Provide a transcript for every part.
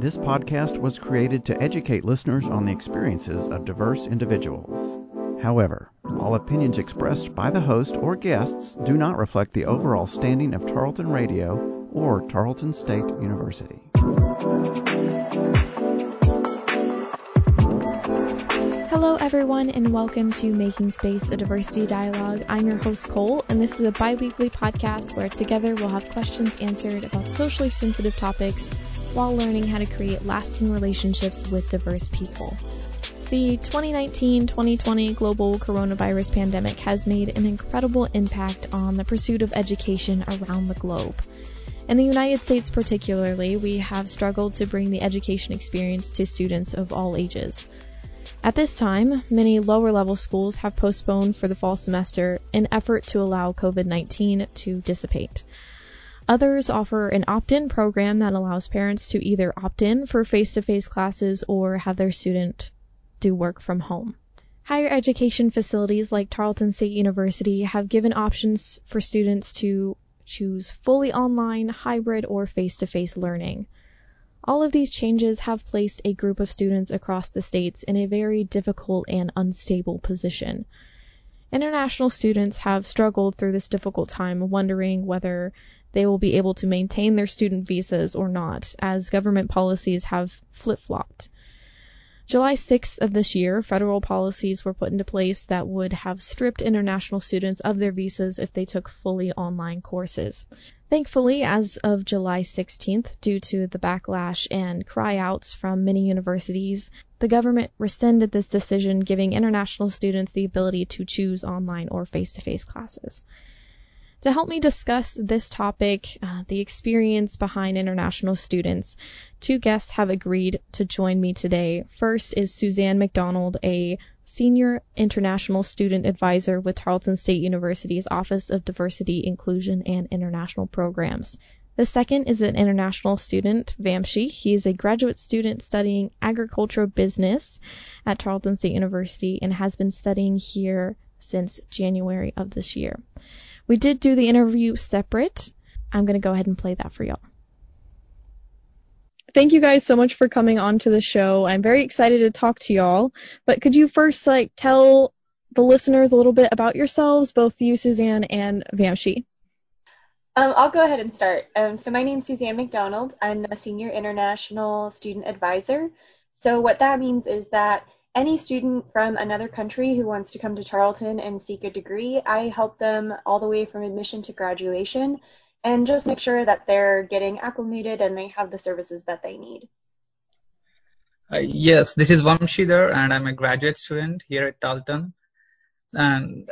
This podcast was created to educate listeners on the experiences of diverse individuals. However, all opinions expressed by the host or guests do not reflect the overall standing of Tarleton Radio or Tarleton State University. Everyone, and welcome to Making Space a Diversity Dialogue. I'm your host, Cole, and this is a bi weekly podcast where together we'll have questions answered about socially sensitive topics while learning how to create lasting relationships with diverse people. The 2019 2020 global coronavirus pandemic has made an incredible impact on the pursuit of education around the globe. In the United States, particularly, we have struggled to bring the education experience to students of all ages. At this time, many lower level schools have postponed for the fall semester in effort to allow COVID 19 to dissipate. Others offer an opt in program that allows parents to either opt in for face to face classes or have their student do work from home. Higher education facilities like Tarleton State University have given options for students to choose fully online, hybrid, or face to face learning. All of these changes have placed a group of students across the states in a very difficult and unstable position. International students have struggled through this difficult time, wondering whether they will be able to maintain their student visas or not, as government policies have flip flopped. July 6th of this year, federal policies were put into place that would have stripped international students of their visas if they took fully online courses. Thankfully, as of July 16th, due to the backlash and cryouts from many universities, the government rescinded this decision, giving international students the ability to choose online or face to face classes. To help me discuss this topic, uh, the experience behind international students, two guests have agreed to join me today. First is Suzanne McDonald, a senior international student advisor with Tarleton State University's Office of Diversity, Inclusion, and International Programs. The second is an international student, Vamshi. He is a graduate student studying agricultural business at Tarleton State University and has been studying here since January of this year. We did do the interview separate. I'm going to go ahead and play that for y'all. Thank you guys so much for coming on to the show. I'm very excited to talk to y'all. But could you first like tell the listeners a little bit about yourselves, both you, Suzanne, and Vamshi? Um, I'll go ahead and start. Um, so my name is Suzanne McDonald. I'm the Senior International Student Advisor. So what that means is that any student from another country who wants to come to Tarleton and seek a degree, I help them all the way from admission to graduation and just make sure that they're getting acclimated and they have the services that they need. Uh, yes, this is Vamshidhar and I'm a graduate student here at Tarleton. And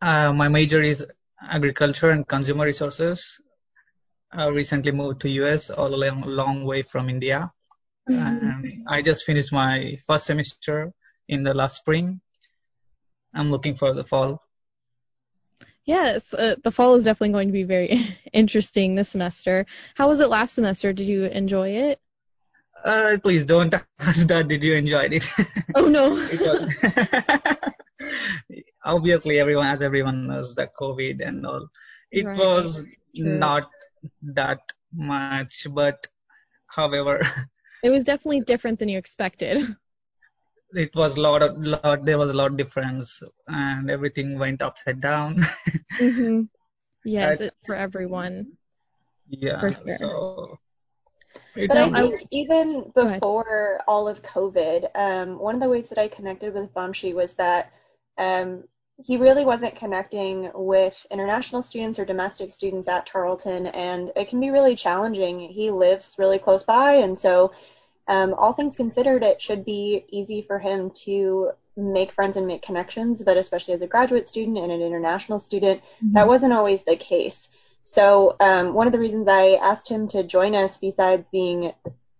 uh, my major is agriculture and consumer resources. I recently moved to US all a long, long way from India. Mm-hmm. And I just finished my first semester in the last spring. I'm looking for the fall. Yes, uh, the fall is definitely going to be very interesting this semester. How was it last semester? Did you enjoy it? Uh, please don't ask that. Did you enjoy it? Oh no. obviously, everyone, as everyone knows, the COVID and all. It right. was True. not that much, but however. It was definitely different than you expected it was a lot of lot there was a lot of difference and everything went upside down mm-hmm. yes it, for everyone yeah for sure. so but I think even before all of COVID, um, one of the ways that I connected with Vamshi was that um, he really wasn't connecting with international students or domestic students at Tarleton, and it can be really challenging. He lives really close by, and so all things considered, it should be easy for him to make friends and make connections, but especially as a graduate student and an international student, mm-hmm. that wasn't always the case. So, um, one of the reasons I asked him to join us, besides being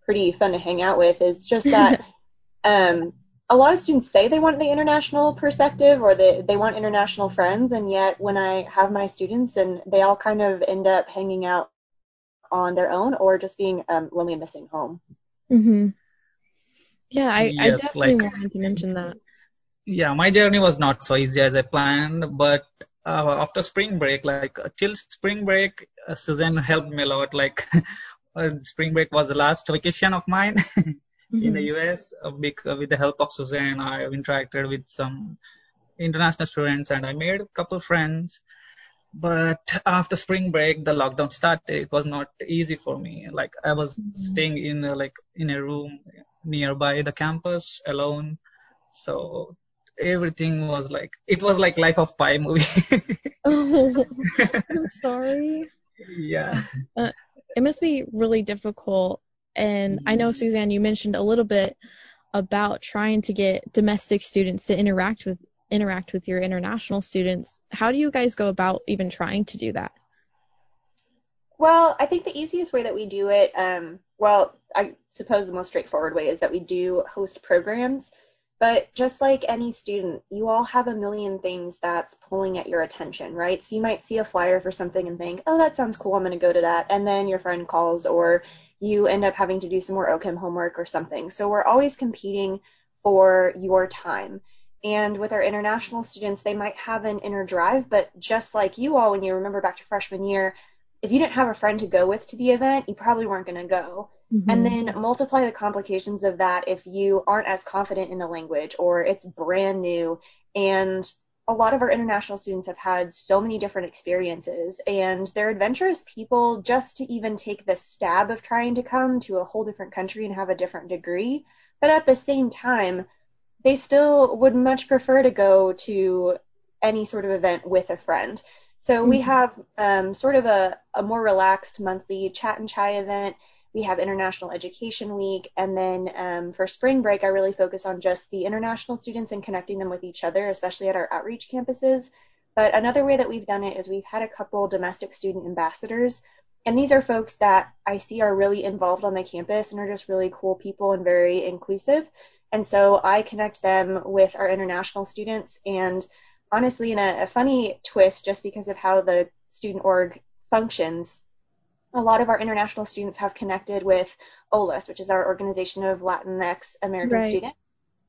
pretty fun to hang out with, is just that um, a lot of students say they want the international perspective or they, they want international friends, and yet when I have my students and they all kind of end up hanging out on their own or just being um, lonely and missing home. Mm-hmm. Yeah, I, yes, I definitely like, wanted to mention that. Yeah, my journey was not so easy as I planned, but uh, after spring break, like uh, till spring break, uh, Suzanne helped me a lot. Like uh, spring break was the last vacation of mine mm-hmm. in the US. Uh, with the help of Suzanne, I interacted with some international students and I made a couple friends. But after spring break, the lockdown started. It was not easy for me. Like I was mm-hmm. staying in a, like in a room nearby the campus alone. So everything was like it was like Life of Pi movie. oh, I'm sorry. Yeah. Uh, it must be really difficult. And I know Suzanne, you mentioned a little bit about trying to get domestic students to interact with interact with your international students. How do you guys go about even trying to do that? Well, I think the easiest way that we do it, um, well, I suppose the most straightforward way is that we do host programs. But just like any student, you all have a million things that's pulling at your attention, right? So you might see a flyer for something and think, oh, that sounds cool, I'm going to go to that. And then your friend calls, or you end up having to do some more OCHEM homework or something. So we're always competing for your time. And with our international students, they might have an inner drive, but just like you all, when you remember back to freshman year, if you didn't have a friend to go with to the event, you probably weren't going to go. Mm-hmm. And then multiply the complications of that if you aren't as confident in the language or it's brand new. And a lot of our international students have had so many different experiences and they're adventurous people just to even take the stab of trying to come to a whole different country and have a different degree. But at the same time, they still would much prefer to go to any sort of event with a friend. So we mm-hmm. have um, sort of a, a more relaxed monthly chat and chai event. We have International Education Week. And then um, for spring break, I really focus on just the international students and connecting them with each other, especially at our outreach campuses. But another way that we've done it is we've had a couple domestic student ambassadors. And these are folks that I see are really involved on the campus and are just really cool people and very inclusive. And so I connect them with our international students. And honestly, in a, a funny twist, just because of how the student org functions, a lot of our international students have connected with OLAS, which is our organization of Latinx American right. students,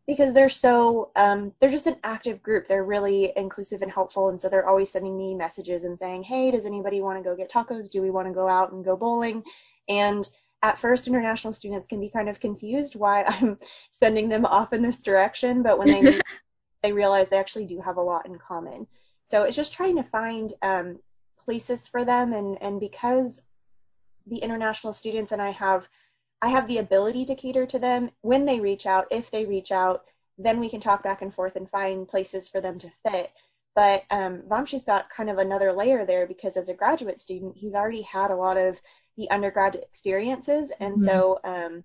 because they're so um, they're just an active group. They're really inclusive and helpful, and so they're always sending me messages and saying, "Hey, does anybody want to go get tacos? Do we want to go out and go bowling?" And at first international students can be kind of confused why I'm sending them off in this direction, but when they meet, they realize they actually do have a lot in common. So it's just trying to find um, places for them, and and because the international students and I have I have the ability to cater to them when they reach out, if they reach out, then we can talk back and forth and find places for them to fit. But um, Vamshi's got kind of another layer there because as a graduate student, he's already had a lot of the undergrad experiences, and mm-hmm. so um,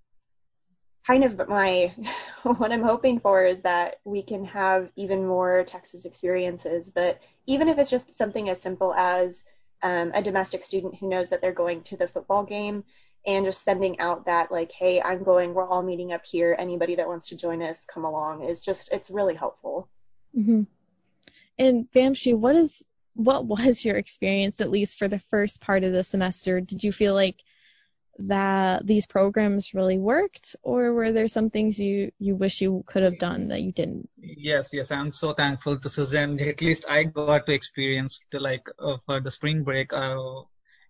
kind of my what I'm hoping for is that we can have even more Texas experiences. But even if it's just something as simple as um, a domestic student who knows that they're going to the football game and just sending out that like hey i'm going we're all meeting up here anybody that wants to join us come along is just it's really helpful mm-hmm. and vamshi what is what was your experience at least for the first part of the semester? Did you feel like that these programs really worked or were there some things you you wish you could have done that you didn't? Yes yes i'm so thankful to suzanne. At least i got to experience to like uh, for the spring break uh,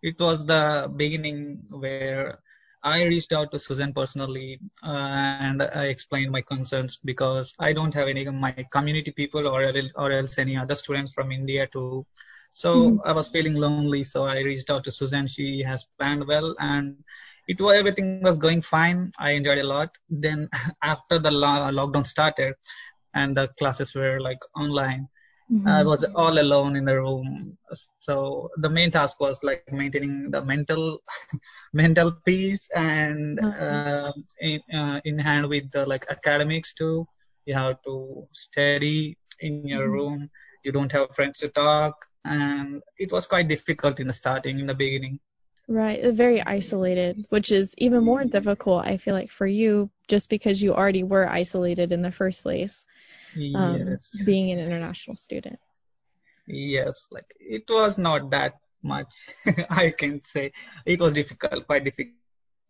it was the beginning where I reached out to Susan personally uh, and I explained my concerns because I don't have any of my community people or or else any other students from India too. So mm-hmm. I was feeling lonely, so I reached out to Susan. She has planned well, and it was everything was going fine. I enjoyed a lot. Then after the lo- lockdown started, and the classes were like online, Mm-hmm. I was all alone in the room. So the main task was like maintaining the mental mental peace and uh, in, uh, in hand with the like academics too. You have to study in your mm-hmm. room. You don't have friends to talk, and it was quite difficult in the starting, in the beginning. Right, very isolated, which is even more difficult, I feel like, for you, just because you already were isolated in the first place um, yes. being an international student. Yes, like it was not that much. I can say it was difficult, quite difficult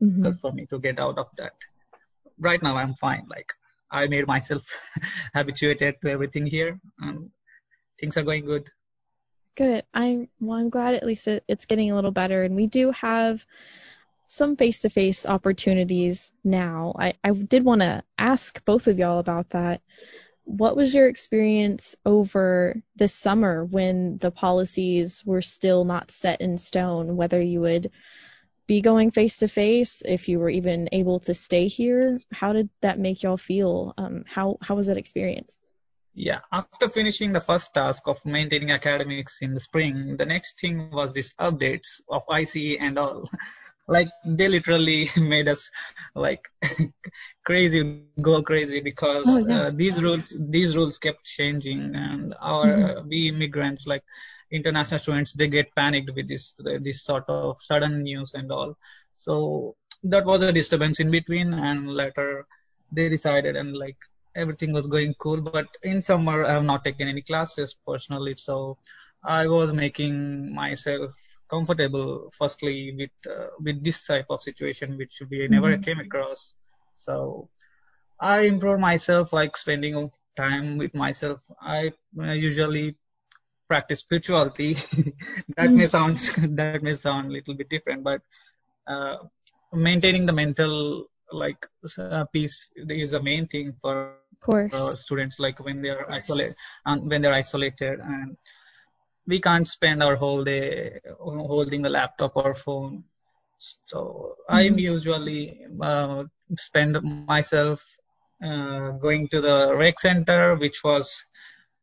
mm-hmm. for me to get out of that. Right now, I'm fine. Like I made myself habituated to everything here, and things are going good. Good. I'm well. I'm glad at least it, it's getting a little better, and we do have some face to face opportunities now. I, I did want to ask both of y'all about that. What was your experience over this summer when the policies were still not set in stone, whether you would be going face to face, if you were even able to stay here? How did that make y'all feel? Um, how, how was that experience? Yeah, after finishing the first task of maintaining academics in the spring, the next thing was these updates of ICE and all. Like they literally made us like crazy, go crazy because oh, yeah. uh, these rules these rules kept changing, and our mm-hmm. uh, we immigrants like international students they get panicked with this this sort of sudden news and all. So that was a disturbance in between, and later they decided and like everything was going cool. But in summer, I have not taken any classes personally, so I was making myself comfortable firstly with uh, with this type of situation which we mm-hmm. never came across so i improve myself like spending time with myself i uh, usually practice spirituality that may mm-hmm. sound that may sound a little bit different but uh, maintaining the mental like uh, peace is the main thing for uh, students like when they're isolated and when they're isolated and we can't spend our whole day holding the laptop or phone so mm-hmm. i'm usually uh, spend myself uh, going to the rec center which was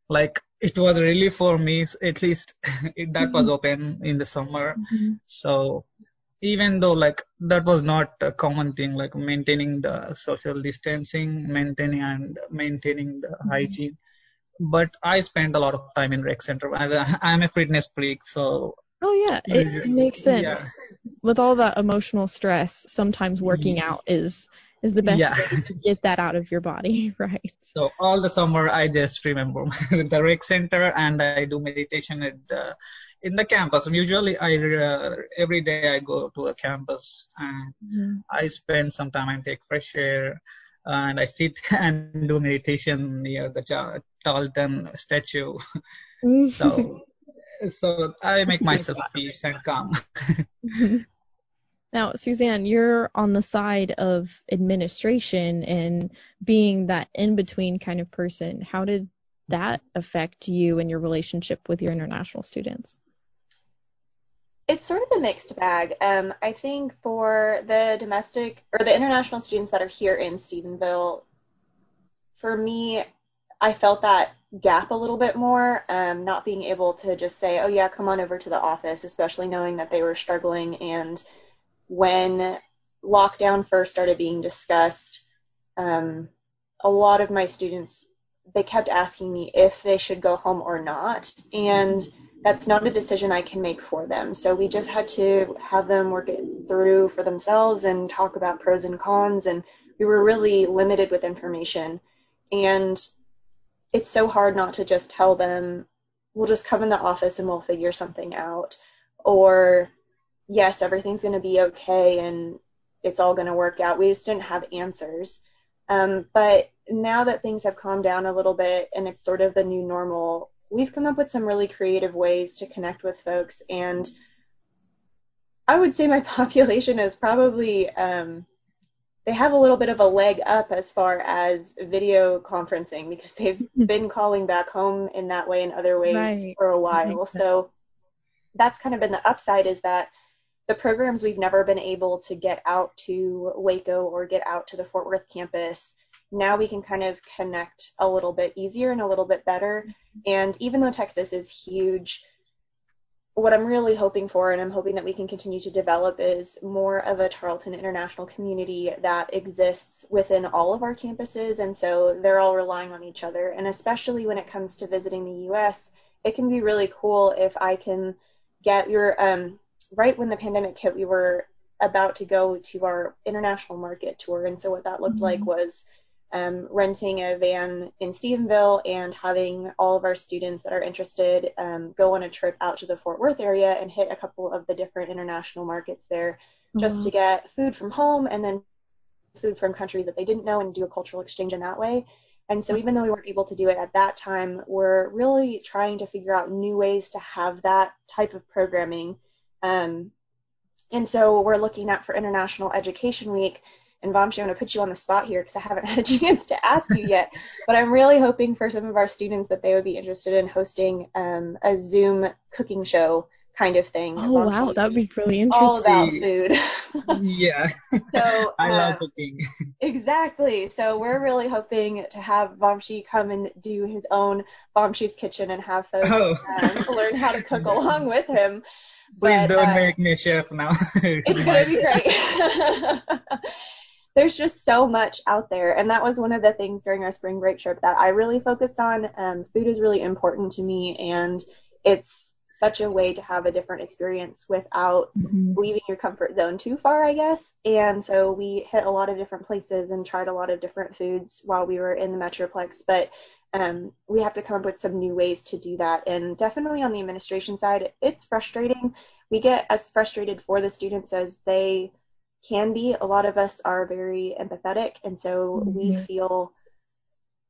like it was really for me at least that was mm-hmm. open in the summer mm-hmm. so even though like that was not a common thing like maintaining the social distancing maintaining and maintaining the mm-hmm. hygiene but i spend a lot of time in rec center as a, i'm a fitness freak so oh yeah it, it makes sense yeah. with all that emotional stress sometimes working out is is the best yeah. way to get that out of your body right so all the summer i just remember the rec center and i do meditation at the in the campus. Usually, I uh, every day I go to a campus and mm-hmm. I spend some time and take fresh air, and I sit and do meditation near the Tarleton statue. Mm-hmm. so, so I make myself peace and calm. Now, Suzanne, you're on the side of administration and being that in between kind of person. How did that affect you and your relationship with your international students? It's sort of a mixed bag. Um, I think for the domestic or the international students that are here in Stephenville, for me, I felt that gap a little bit more, um, not being able to just say, oh, yeah, come on over to the office, especially knowing that they were struggling. And when lockdown first started being discussed, um, a lot of my students, they kept asking me if they should go home or not. And that's not a decision I can make for them. So we just had to have them work it through for themselves and talk about pros and cons. And we were really limited with information. And it's so hard not to just tell them, we'll just come in the office and we'll figure something out. Or, yes, everything's going to be okay and it's all going to work out. We just didn't have answers. Um, but now that things have calmed down a little bit and it's sort of the new normal, we've come up with some really creative ways to connect with folks. And I would say my population is probably, um, they have a little bit of a leg up as far as video conferencing because they've been calling back home in that way and other ways right. for a while. So that's kind of been the upside is that the programs we've never been able to get out to Waco or get out to the Fort Worth campus now we can kind of connect a little bit easier and a little bit better. And even though Texas is huge, what I'm really hoping for, and I'm hoping that we can continue to develop, is more of a Tarleton international community that exists within all of our campuses. And so they're all relying on each other. And especially when it comes to visiting the US, it can be really cool if I can get your, um, right when the pandemic hit, we were about to go to our international market tour. And so what that looked mm-hmm. like was um, renting a van in Stephenville and having all of our students that are interested um, go on a trip out to the Fort Worth area and hit a couple of the different international markets there mm-hmm. just to get food from home and then food from countries that they didn't know and do a cultural exchange in that way. And so even though we weren't able to do it at that time, we're really trying to figure out new ways to have that type of programming um, and so we're looking at for International Education Week. And Vamshi, I'm going to put you on the spot here because I haven't had a chance to ask you yet. but I'm really hoping for some of our students that they would be interested in hosting um, a Zoom cooking show kind of thing. Oh wow, that'd be really interesting. All about food. yeah. So I um, love cooking. exactly. So we're really hoping to have Vamshi come and do his own Vamshi's Kitchen and have folks oh. um, learn how to cook along with him. Please but, don't uh, make me a chef now. it's gonna be great. There's just so much out there, and that was one of the things during our spring break trip that I really focused on. Um, food is really important to me, and it's such a way to have a different experience without mm-hmm. leaving your comfort zone too far, I guess. And so we hit a lot of different places and tried a lot of different foods while we were in the Metroplex. But um, we have to come up with some new ways to do that. And definitely on the administration side, it's frustrating. We get as frustrated for the students as they can be. A lot of us are very empathetic, and so mm-hmm. we feel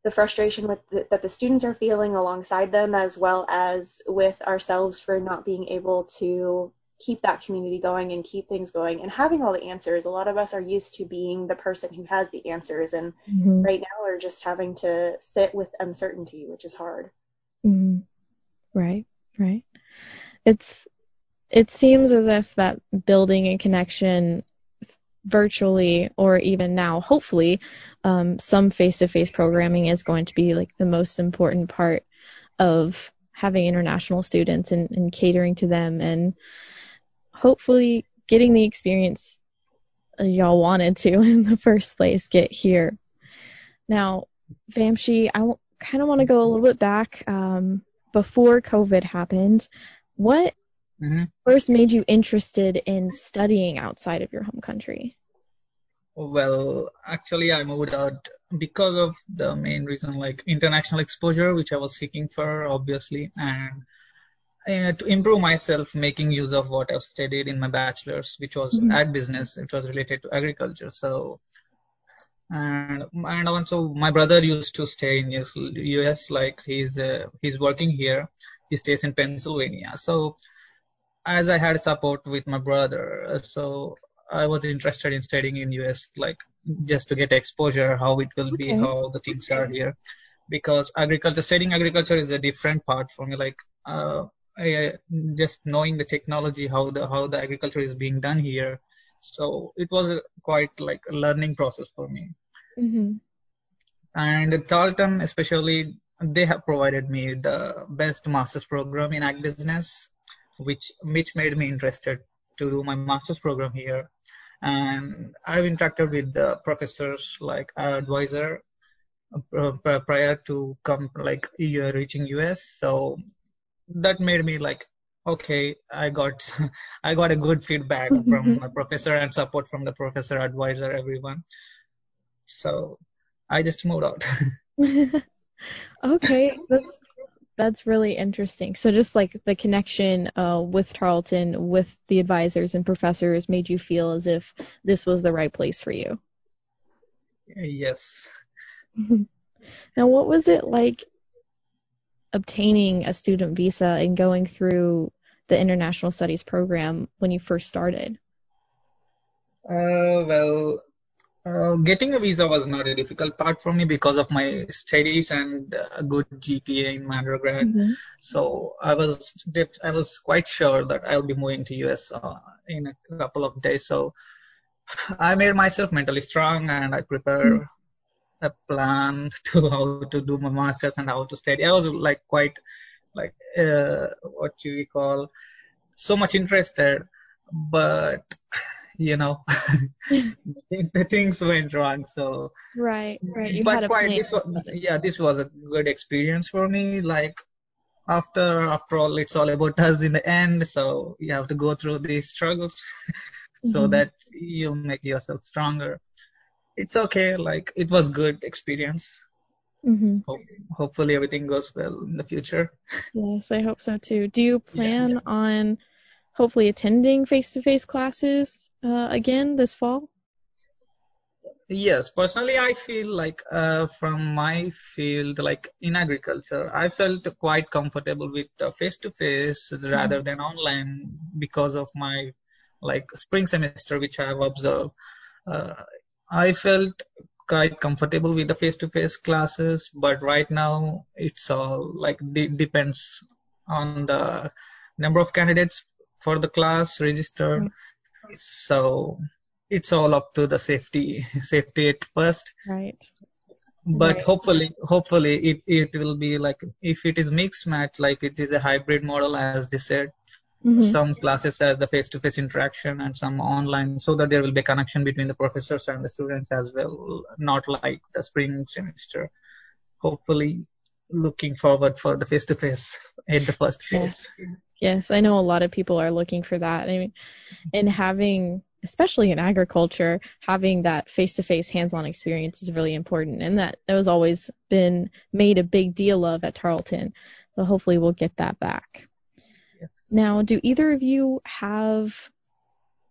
the frustration with the, that the students are feeling alongside them as well as with ourselves for not being able to keep that community going and keep things going and having all the answers a lot of us are used to being the person who has the answers and mm-hmm. right now we're just having to sit with uncertainty which is hard mm-hmm. right right it's it seems as if that building a connection virtually or even now, hopefully, um, some face-to-face programming is going to be like the most important part of having international students and, and catering to them and hopefully getting the experience y'all wanted to in the first place get here. Now, Vamshi, I kind of want to go a little bit back um, before COVID happened. What mm-hmm. first made you interested in studying outside of your home country? Well, actually, I moved out because of the main reason, like international exposure, which I was seeking for, obviously, and uh, to improve myself, making use of what I've studied in my bachelor's, which was mm-hmm. ag business. It was related to agriculture. So, and and also my brother used to stay in US, US like he's uh, he's working here. He stays in Pennsylvania. So, as I had support with my brother, so I was interested in studying in US, like just to get exposure, how it will be, how the things are here. Because agriculture, studying agriculture is a different part for me. Like, uh, I, just knowing the technology, how the how the agriculture is being done here. So it was a, quite like a learning process for me. Mm-hmm. And Tarleton, especially, they have provided me the best master's program in ag business, which which made me interested to do my master's program here. And I've interacted with the professors like our advisor uh, prior to come like reaching US. So that made me like, okay, I got I got a good feedback from my professor and support from the professor, advisor, everyone. So I just moved out. okay, that's that's really interesting. So just like the connection uh, with Tarleton, with the advisors and professors, made you feel as if this was the right place for you. Yes. now, what was it like obtaining a student visa and going through the international studies program when you first started? Uh, well, uh, getting a visa was not a difficult part for me because of my studies and a good GPA in my undergrad. Mm-hmm. So I was I was quite sure that I'll be moving to US uh, in a couple of days. So I made myself mentally strong and I prepared mm-hmm. a plan to how to do my masters and how to study. I was like quite like uh, what you call so much interested, but you know things went wrong so. Right right. You but quite this was, yeah this was a good experience for me like after after all it's all about us in the end so you have to go through these struggles so mm-hmm. that you make yourself stronger. It's okay like it was good experience. Mm-hmm. Hope, hopefully everything goes well in the future. Yes i hope so too. Do you plan yeah, yeah. on hopefully attending face-to-face classes uh, again this fall? Yes, personally, I feel like uh, from my field, like in agriculture, I felt quite comfortable with face to face rather than online because of my like spring semester, which I have observed, uh, I felt quite comfortable with the face-to-face classes, but right now it's all like de- depends on the number of candidates for the class registered. Mm-hmm. So it's all up to the safety safety at first. Right. But right. hopefully, hopefully it it will be like if it is mixed match, like it is a hybrid model as they said. Mm-hmm. Some classes has the face-to-face interaction and some online, so that there will be a connection between the professors and the students as well, not like the spring semester. Hopefully, looking forward for the face-to-face in the first phase. Yes. yes, I know a lot of people are looking for that. I mean, and having especially in agriculture, having that face-to-face hands-on experience is really important, and that that was always been made a big deal of at Tarleton. But hopefully, we'll get that back. Yes. Now, do either of you have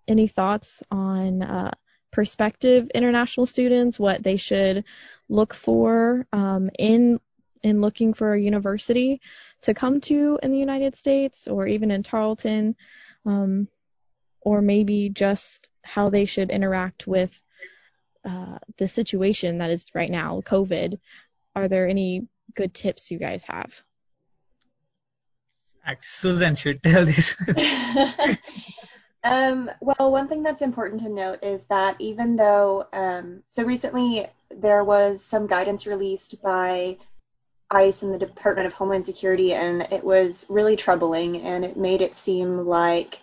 any thoughts on uh, prospective international students, what they should look for um, in in looking for a university to come to in the United States or even in Tarleton, um, or maybe just how they should interact with uh, the situation that is right now, COVID. Are there any good tips you guys have? Susan should tell this. um, well, one thing that's important to note is that even though, um, so recently there was some guidance released by ICE and the Department of Homeland Security, and it was really troubling, and it made it seem like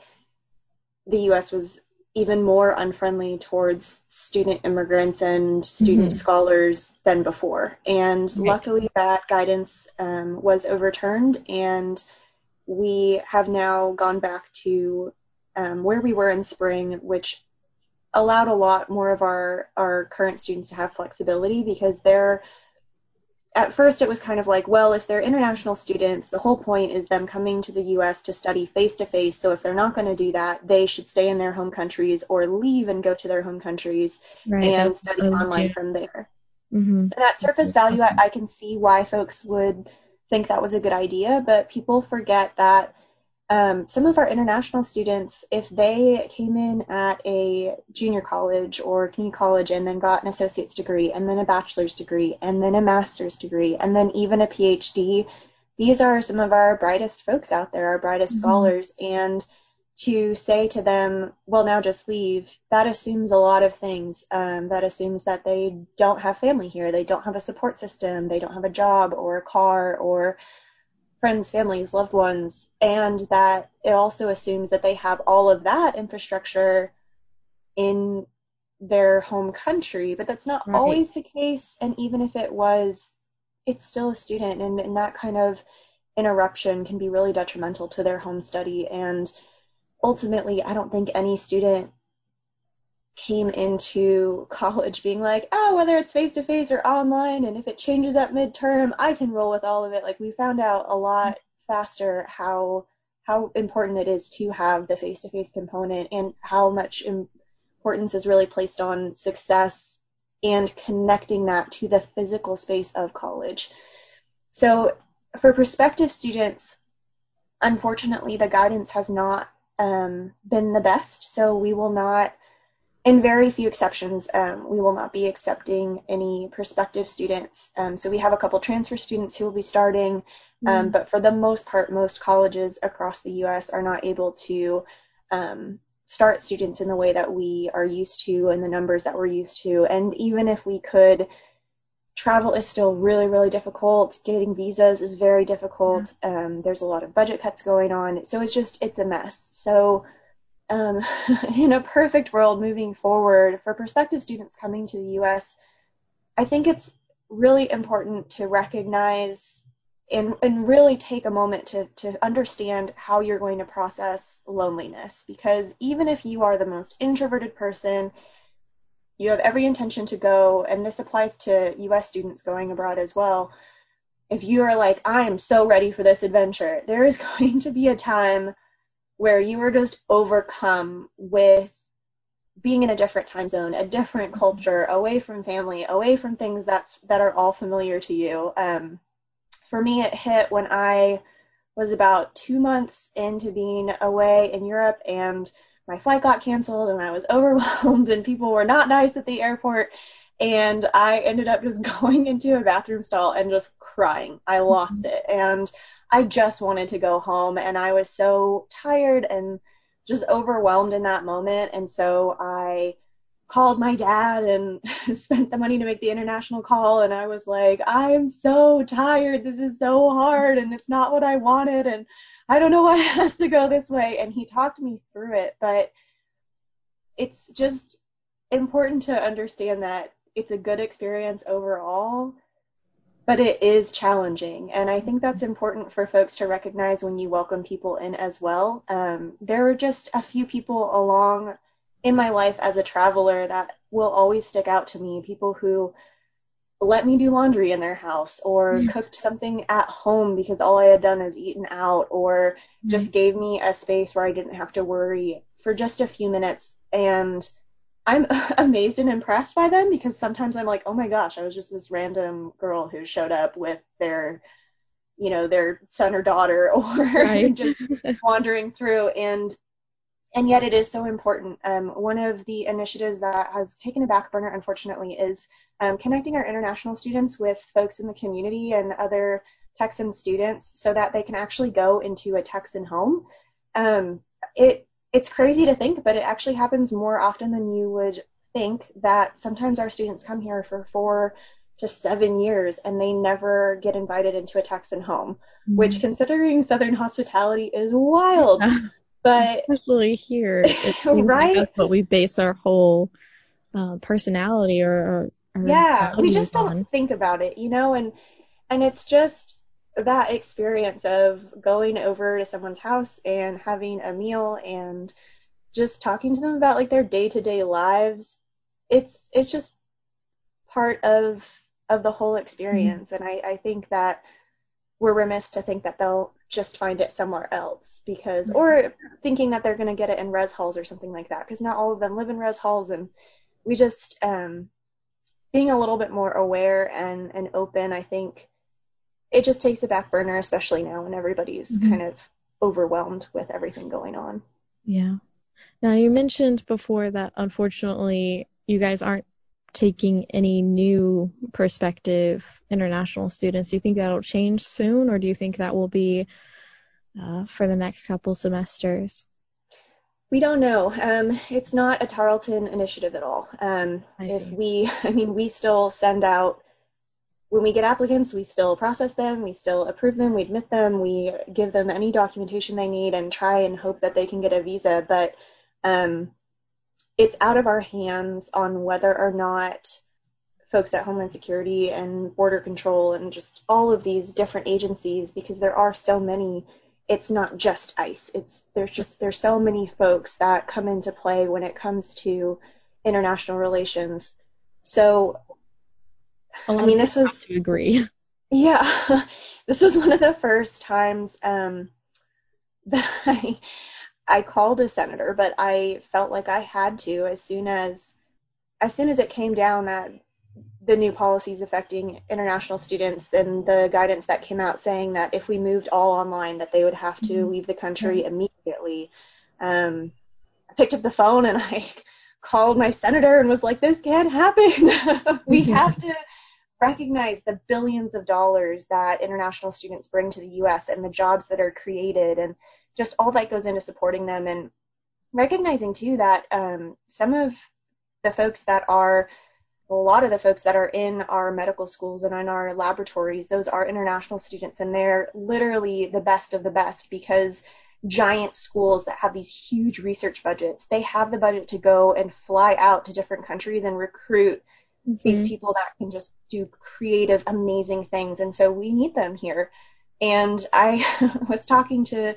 the U.S. was even more unfriendly towards student immigrants and student mm-hmm. scholars than before. And right. luckily, that guidance um, was overturned, and we have now gone back to um, where we were in spring, which allowed a lot more of our, our current students to have flexibility because they're at first it was kind of like, well, if they're international students, the whole point is them coming to the US to study face to face. So if they're not going to do that, they should stay in their home countries or leave and go to their home countries right, and study online from there. Mm-hmm. And at surface value, I, I can see why folks would think that was a good idea, but people forget that um, some of our international students, if they came in at a junior college or community college and then got an associate's degree and then a bachelor's degree and then a master's degree and then even a PhD, these are some of our brightest folks out there, our brightest mm-hmm. scholars. And to say to them, well, now just leave, that assumes a lot of things. Um, that assumes that they don't have family here, they don't have a support system, they don't have a job or a car or friends, families, loved ones, and that it also assumes that they have all of that infrastructure in their home country, but that's not right. always the case. And even if it was, it's still a student, and, and that kind of interruption can be really detrimental to their home study. And ultimately, I don't think any student came into college being like, oh, whether it's face to face or online, and if it changes at midterm, I can roll with all of it. Like we found out a lot faster how how important it is to have the face to face component and how much importance is really placed on success and connecting that to the physical space of college. So for prospective students, unfortunately, the guidance has not um, been the best. So we will not in very few exceptions, um, we will not be accepting any prospective students. Um, so we have a couple transfer students who will be starting, um, mm but for the most part, most colleges across the U.S. are not able to um, start students in the way that we are used to and the numbers that we're used to. And even if we could, travel is still really, really difficult. Getting visas is very difficult. Yeah. Um, there's a lot of budget cuts going on. So it's just, it's a mess. So um, in a perfect world moving forward for prospective students coming to the US, I think it's really important to recognize and, and really take a moment to, to understand how you're going to process loneliness. Because even if you are the most introverted person, you have every intention to go, and this applies to US students going abroad as well. If you are like, I am so ready for this adventure, there is going to be a time where you are just overcome with being in a different time zone, a different culture, away from family, away from things that's that are all familiar to you. Um, for me, it hit when I was about two months into being away in Europe, and my flight got canceled and I was overwhelmed and people were not nice at the airport. And I ended up just going into a bathroom stall and just crying. I lost it. And I just wanted to go home and I was so tired and just overwhelmed in that moment. And so I called my dad and spent the money to make the international call and I was like, I am so tired. This is so hard and it's not what I wanted and I don't know why it has to go this way and he talked me through it, but it's just important to understand that it's a good experience overall, but it is challenging. And I think that's important for folks to recognize when you welcome people in as well. Um, there are just a few people along in my life as a traveler that will always stick out to me. People who let me do laundry in their house or mm-hmm. cooked something at home because all I had done is eaten out or mm-hmm. just gave me a space where I didn't have to worry for just a few minutes. And I'm amazed and impressed by them because sometimes I'm like, oh my gosh, I was just this random girl who showed up with their, you know, their son or daughter or right. just wandering through. And and yet it is so important. Um, one of the initiatives that has taken a back burner, unfortunately, is um, connecting our international students with folks in the community and other Texan students so that they can actually go into a Texan home. Um, it it's crazy to think, but it actually happens more often than you would think. That sometimes our students come here for four to seven years and they never get invited into a Texan home, mm-hmm. which, considering Southern hospitality, is wild. But especially here, right? Like what we base our whole uh, personality or, or yeah, we just don't think about it, you know, and and it's just that experience of going over to someone's house and having a meal and just talking to them about like their day-to-day lives it's it's just part of of the whole experience. Mm-hmm. and I, I think that we're remiss to think that they'll just find it somewhere else because or thinking that they're going to get it in res halls or something like that because not all of them live in res halls. And we just um, being a little bit more aware and, and open i think it just takes a back burner especially now when everybody's mm-hmm. kind of overwhelmed with everything going on yeah now you mentioned before that unfortunately you guys aren't taking any new perspective international students. Do you think that'll change soon, or do you think that will be uh, for the next couple semesters? We don't know. Um, it's not a Tarleton initiative at all. Um, if we, I mean, we still send out when we get applicants, we still process them, we still approve them, we admit them, we give them any documentation they need, and try and hope that they can get a visa. But um, it's out of our hands on whether or not folks at Homeland Security and Border Control and just all of these different agencies, because there are so many, it's not just ICE. It's there's just there's so many folks that come into play when it comes to international relations. So, I mean, this was agree. Yeah, this was one of the first times um, that I I called a senator, but I felt like I had to as soon as as soon as it came down that the new policies affecting international students and the guidance that came out saying that if we moved all online that they would have to mm-hmm. leave the country immediately. Um, I picked up the phone and I called my senator and was like, this can't happen. we have to recognize the billions of dollars that international students bring to the US and the jobs that are created and just all that goes into supporting them and recognizing too that um, some of the folks that are a lot of the folks that are in our medical schools and in our laboratories those are international students and they're literally the best of the best because giant schools that have these huge research budgets they have the budget to go and fly out to different countries and recruit mm-hmm. these people that can just do creative amazing things and so we need them here and i was talking to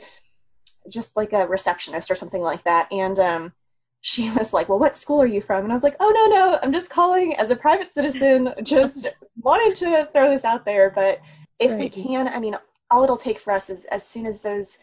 just like a receptionist or something like that. And um, she was like, "Well, what school are you from?" And I was like, "Oh no, no, I'm just calling as a private citizen. Just wanted to throw this out there, but if right. we can, I mean, all it'll take for us is as soon as those,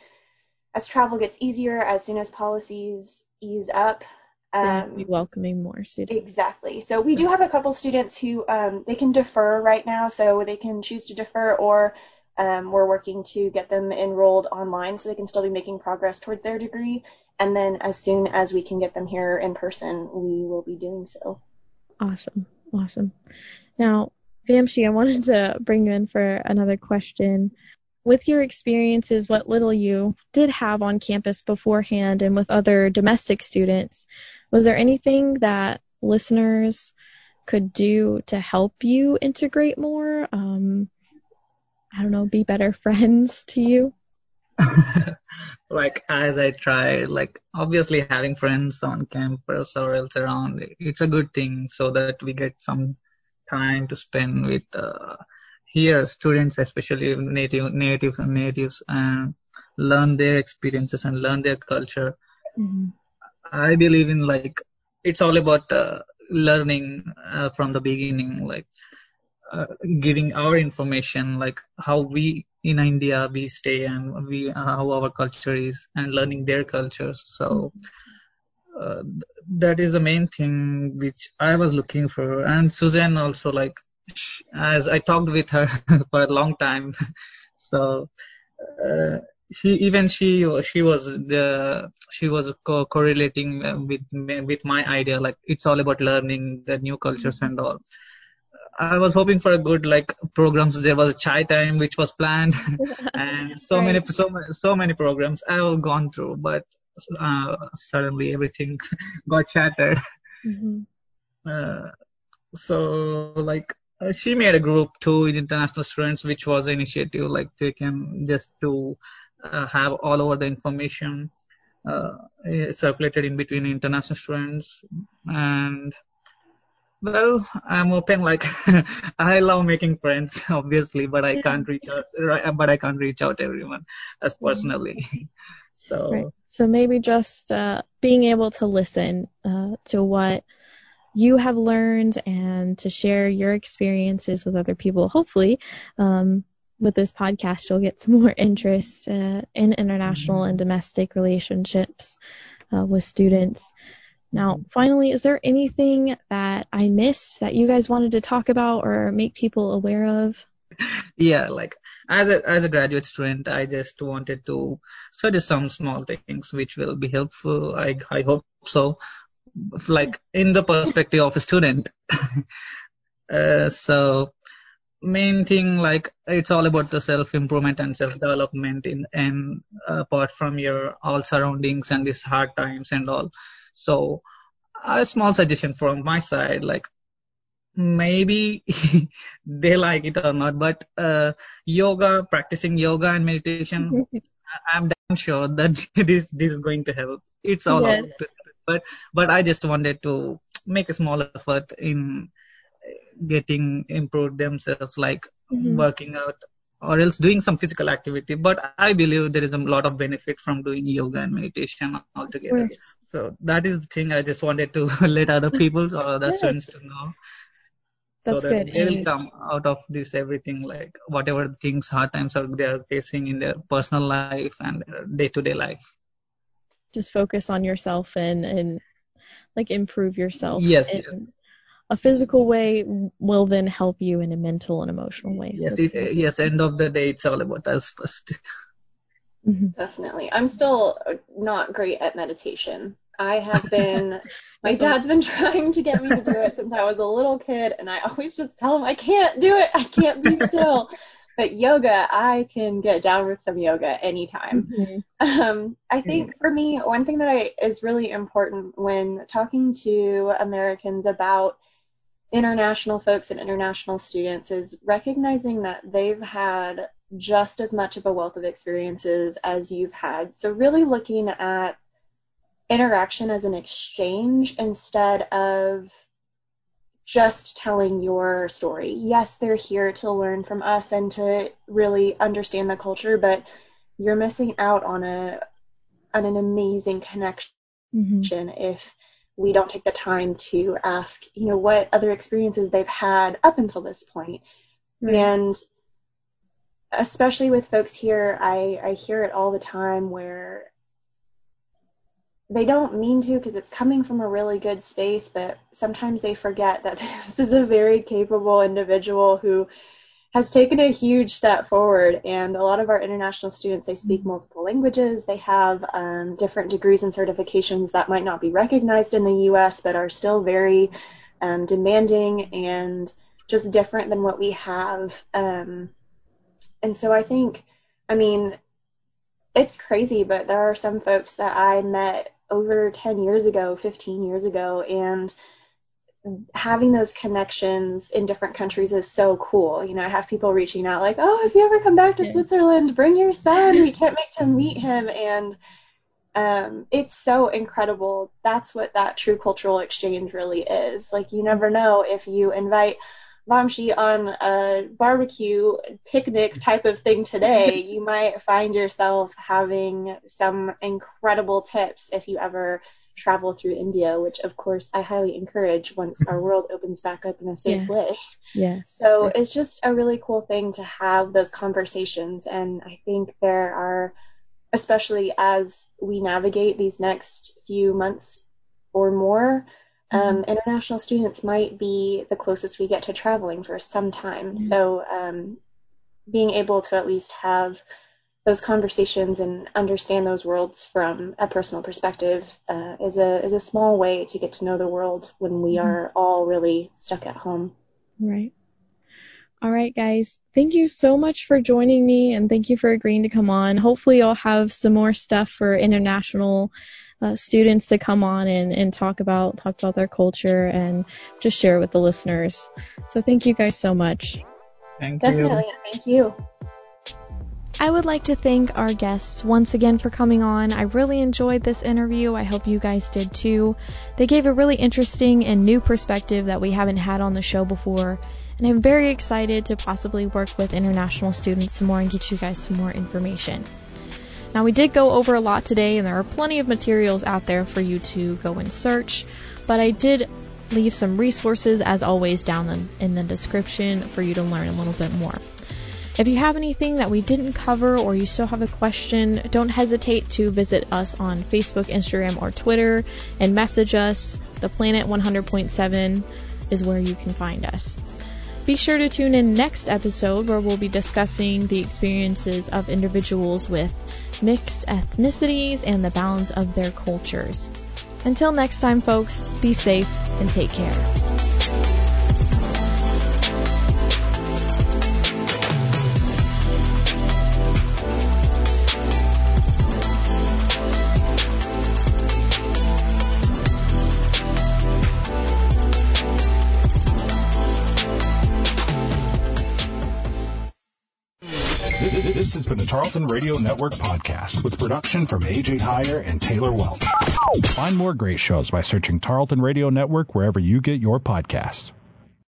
as travel gets easier, as soon as policies ease up." Um, be welcoming more students. Exactly. So we do have a couple students who um, they can defer right now, so they can choose to defer, or Um, we're working to get them enrolled online so they can still be making progress towards their degree. And then as soon as we can get them here in person, we will be doing so. Awesome. Awesome. Now, Vamshi, I wanted to bring you in for another question. With your experiences, what little you did have on campus beforehand and with other domestic students, was there anything that listeners could do to help you integrate more? Um, I don't know, be better friends to you? like as I try, like obviously having friends on campus or else around, it's a good thing so that we get some time to spend with uh, here students, especially native natives and natives, and learn their experiences and learn their culture. Mm-hmm. I believe in like it's all about uh, learning uh, from the beginning, like uh, giving our information, like how we in India we stay and we how our culture is, and learning their cultures. So uh, that is the main thing which I was looking for. And Suzanne also like as I talked with her for a long time, so. Uh, she even she she was the she was co- correlating with with my idea like it's all about learning the new cultures and all I was hoping for a good like programs. There was a chai time which was planned, and so right. many so so many programs I've gone through, but uh, suddenly everything got shattered. Mm-hmm. Uh, so like she made a group too with international students, which was an initiative like they can just to uh, have all over the information uh, circulated in between international students and well, I'm open. Like, I love making friends, obviously, but I can't reach out. But I can't reach out everyone as personally. so, right. so maybe just uh, being able to listen uh, to what you have learned and to share your experiences with other people. Hopefully, um, with this podcast, you'll get some more interest uh, in international and domestic relationships uh, with students. Now, finally, is there anything that I missed that you guys wanted to talk about or make people aware of? Yeah, like as a as a graduate student, I just wanted to suggest some small things which will be helpful. I I hope so. Like in the perspective of a student. uh, so main thing like it's all about the self improvement and self development in and apart from your all surroundings and these hard times and all so a small suggestion from my side, like maybe they like it or not, but uh, yoga, practicing yoga and meditation, I'm damn sure that this this is going to help. It's all yes. about but but I just wanted to make a small effort in getting improved themselves, like mm-hmm. working out or else doing some physical activity. But I believe there is a lot of benefit from doing yoga and meditation altogether. So that is the thing I just wanted to let other people or other yes. students to know. That's so that good. They will come out of this everything, like whatever things, hard times are they are facing in their personal life and day to day life. Just focus on yourself and and like improve yourself. Yes. And, yes a physical way will then help you in a mental and emotional way. Yes, it, yes. End of the day, it's all about us first. Mm-hmm. Definitely. I'm still not great at meditation. I have been. my dad's been trying to get me to do it since I was a little kid, and I always just tell him I can't do it. I can't be still. but yoga, I can get down with some yoga anytime. Mm-hmm. Um, I think for me, one thing that I, is really important when talking to Americans about international folks and international students is recognizing that they've had just as much of a wealth of experiences as you've had. So, really looking at interaction as an exchange instead of just telling your story. Yes, they're here to learn from us and to really understand the culture, but you're missing out on a on an amazing connection mm-hmm. if we don't take the time to ask, you know, what other experiences they've had up until this point. Right. And especially with folks here, I, I hear it all the time where they don't mean to because it's coming from a really good space, but sometimes they forget that this is a very capable individual who has taken a huge step forward. And a lot of our international students, they speak multiple languages. They have um, different degrees and certifications that might not be recognized in the U.S., but are still very um, demanding and just different than what we have. Um, and so I think, I mean, it's crazy, but there are some folks that I met over 10 years ago, 15 years ago, and having those connections in different countries is so cool. You know, I have people reaching out like, "Oh, if you ever come back to. Switzerland, bring your son. We can't wait to meet him." And um, it's so incredible. That's what that true cultural exchange really is. Like, you never know if you invite Vamshi on a barbecue picnic type of thing today, you might find yourself having some incredible tips if you ever travel through India, which of course I highly encourage once our world opens back up in a safe yeah. way. Yeah. So it's just a really cool thing to have those conversations. And I think there are, especially as we navigate these next few months or more, um, mm-hmm. international students might be the closest we get to traveling for some time. Mm-hmm. So um, being able to at least have those conversations and understand those worlds from a personal perspective uh, is a is a small way to get to know the world when we mm-hmm. are all really stuck at home. Right. All right, guys. Thank you so much for joining me, and thank you for agreeing to come on. Hopefully, I'll have some more stuff for international uh, students to come on and, and talk about talk about their culture and just share with the listeners. So, thank you guys so much. Thank you. Definitely. Thank you. I would like to thank our guests once again for coming on. I really enjoyed this interview. I hope you guys did too. They gave a really interesting and new perspective that we haven't had on the show before. And I'm very excited to possibly work with international students some more and get you guys some more information. Now, we did go over a lot today, and there are plenty of materials out there for you to go and search, but I did leave some resources, as always, down in the description for you to learn a little bit more. If you have anything that we didn't cover or you still have a question, don't hesitate to visit us on Facebook, Instagram, or Twitter and message us. The Planet 100.7 is where you can find us. Be sure to tune in next episode where we'll be discussing the experiences of individuals with mixed ethnicities and the balance of their cultures. Until next time, folks, be safe and take care. Has been the Tarleton Radio Network podcast with production from AJ Heyer and Taylor Welch. Find more great shows by searching Tarleton Radio Network wherever you get your podcasts.